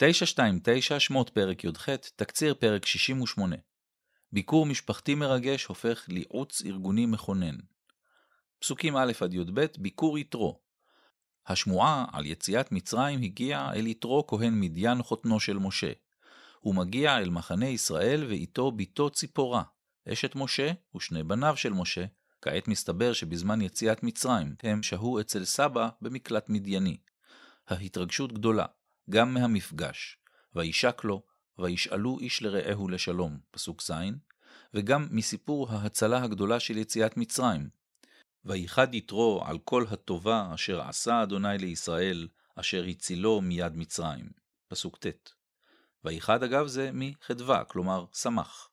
929 שמות פרק י"ח, תקציר פרק 68. ביקור משפחתי מרגש הופך ליעוץ ארגוני מכונן. פסוקים א' עד י"ב, ביקור יתרו. השמועה על יציאת מצרים הגיעה אל יתרו כהן מדיין חותנו של משה. הוא מגיע אל מחנה ישראל ואיתו בתו ציפורה, אשת משה ושני בניו של משה. כעת מסתבר שבזמן יציאת מצרים הם שהו אצל סבא במקלט מדייני. ההתרגשות גדולה. גם מהמפגש, וישק לו, וישאלו איש לרעהו לשלום, פסוק ז', וגם מסיפור ההצלה הגדולה של יציאת מצרים. ויחד יתרו על כל הטובה אשר עשה אדוני לישראל, אשר הצילו מיד מצרים, פסוק ט'. ויחד אגב זה מחדווה, כלומר שמח.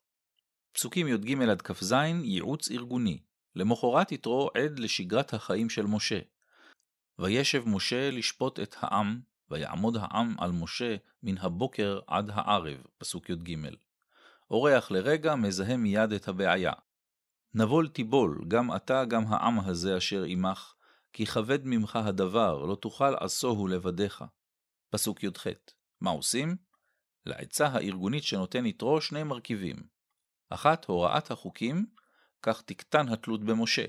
פסוקים י"ג עד כ"ז, ייעוץ ארגוני. למחרת יתרו עד לשגרת החיים של משה. וישב משה לשפוט את העם, ויעמוד העם על משה מן הבוקר עד הערב, פסוק י"ג. אורח לרגע מזהה מיד את הבעיה. נבול תיבול, גם אתה, גם העם הזה אשר עמך, כי כבד ממך הדבר, לא תוכל עשוהו לבדיך. פסוק י"ח. מה עושים? לעצה הארגונית שנותן יתרו שני מרכיבים. אחת, הוראת החוקים, כך תקטן התלות במשה.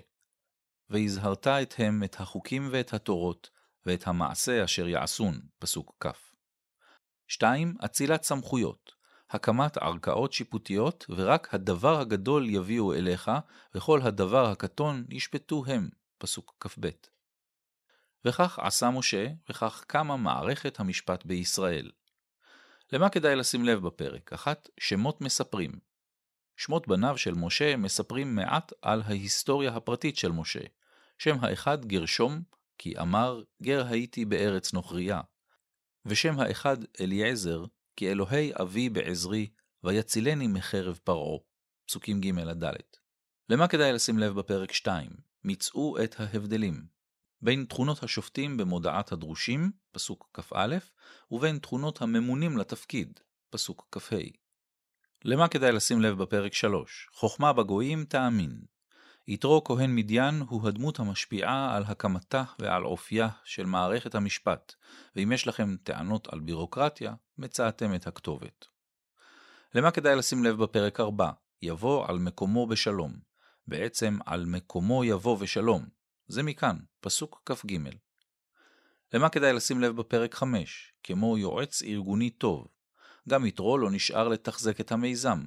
והזהרת אתהם את החוקים ואת התורות, ואת המעשה אשר יעשון, פסוק כ. 2. אצילת סמכויות, הקמת ערכאות שיפוטיות, ורק הדבר הגדול יביאו אליך, וכל הדבר הקטון ישפטו הם, פסוק כ"ב. וכך עשה משה, וכך קמה מערכת המשפט בישראל. למה כדאי לשים לב בפרק? אחת, שמות מספרים. שמות בניו של משה מספרים מעט על ההיסטוריה הפרטית של משה. שם האחד גרשום, כי אמר, גר הייתי בארץ נוכריה. ושם האחד אליעזר, כי אלוהי אבי בעזרי, ויצילני מחרב פרעה. פסוקים ג' עד ד'. למה כדאי לשים לב בפרק 2? מצאו את ההבדלים. בין תכונות השופטים במודעת הדרושים, פסוק כ"א, ובין תכונות הממונים לתפקיד, פסוק כ"ה. למה כדאי לשים לב בפרק 3? חוכמה בגויים תאמין. יתרו כהן מדיין הוא הדמות המשפיעה על הקמתה ועל אופייה של מערכת המשפט, ואם יש לכם טענות על בירוקרטיה, מצאתם את הכתובת. למה כדאי לשים לב בפרק 4? יבוא על מקומו בשלום. בעצם על מקומו יבוא ושלום. זה מכאן, פסוק כ"ג. למה כדאי לשים לב בפרק 5? כמו יועץ ארגוני טוב. גם יתרו לא נשאר לתחזק את המיזם.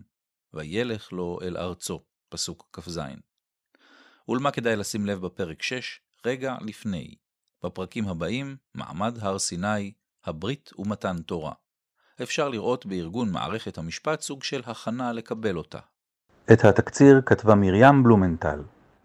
וילך לו אל ארצו, פסוק כ"ז. ולמה כדאי לשים לב בפרק 6, רגע לפני. בפרקים הבאים, מעמד הר סיני, הברית ומתן תורה. אפשר לראות בארגון מערכת המשפט סוג של הכנה לקבל אותה. את התקציר כתבה מרים בלומנטל.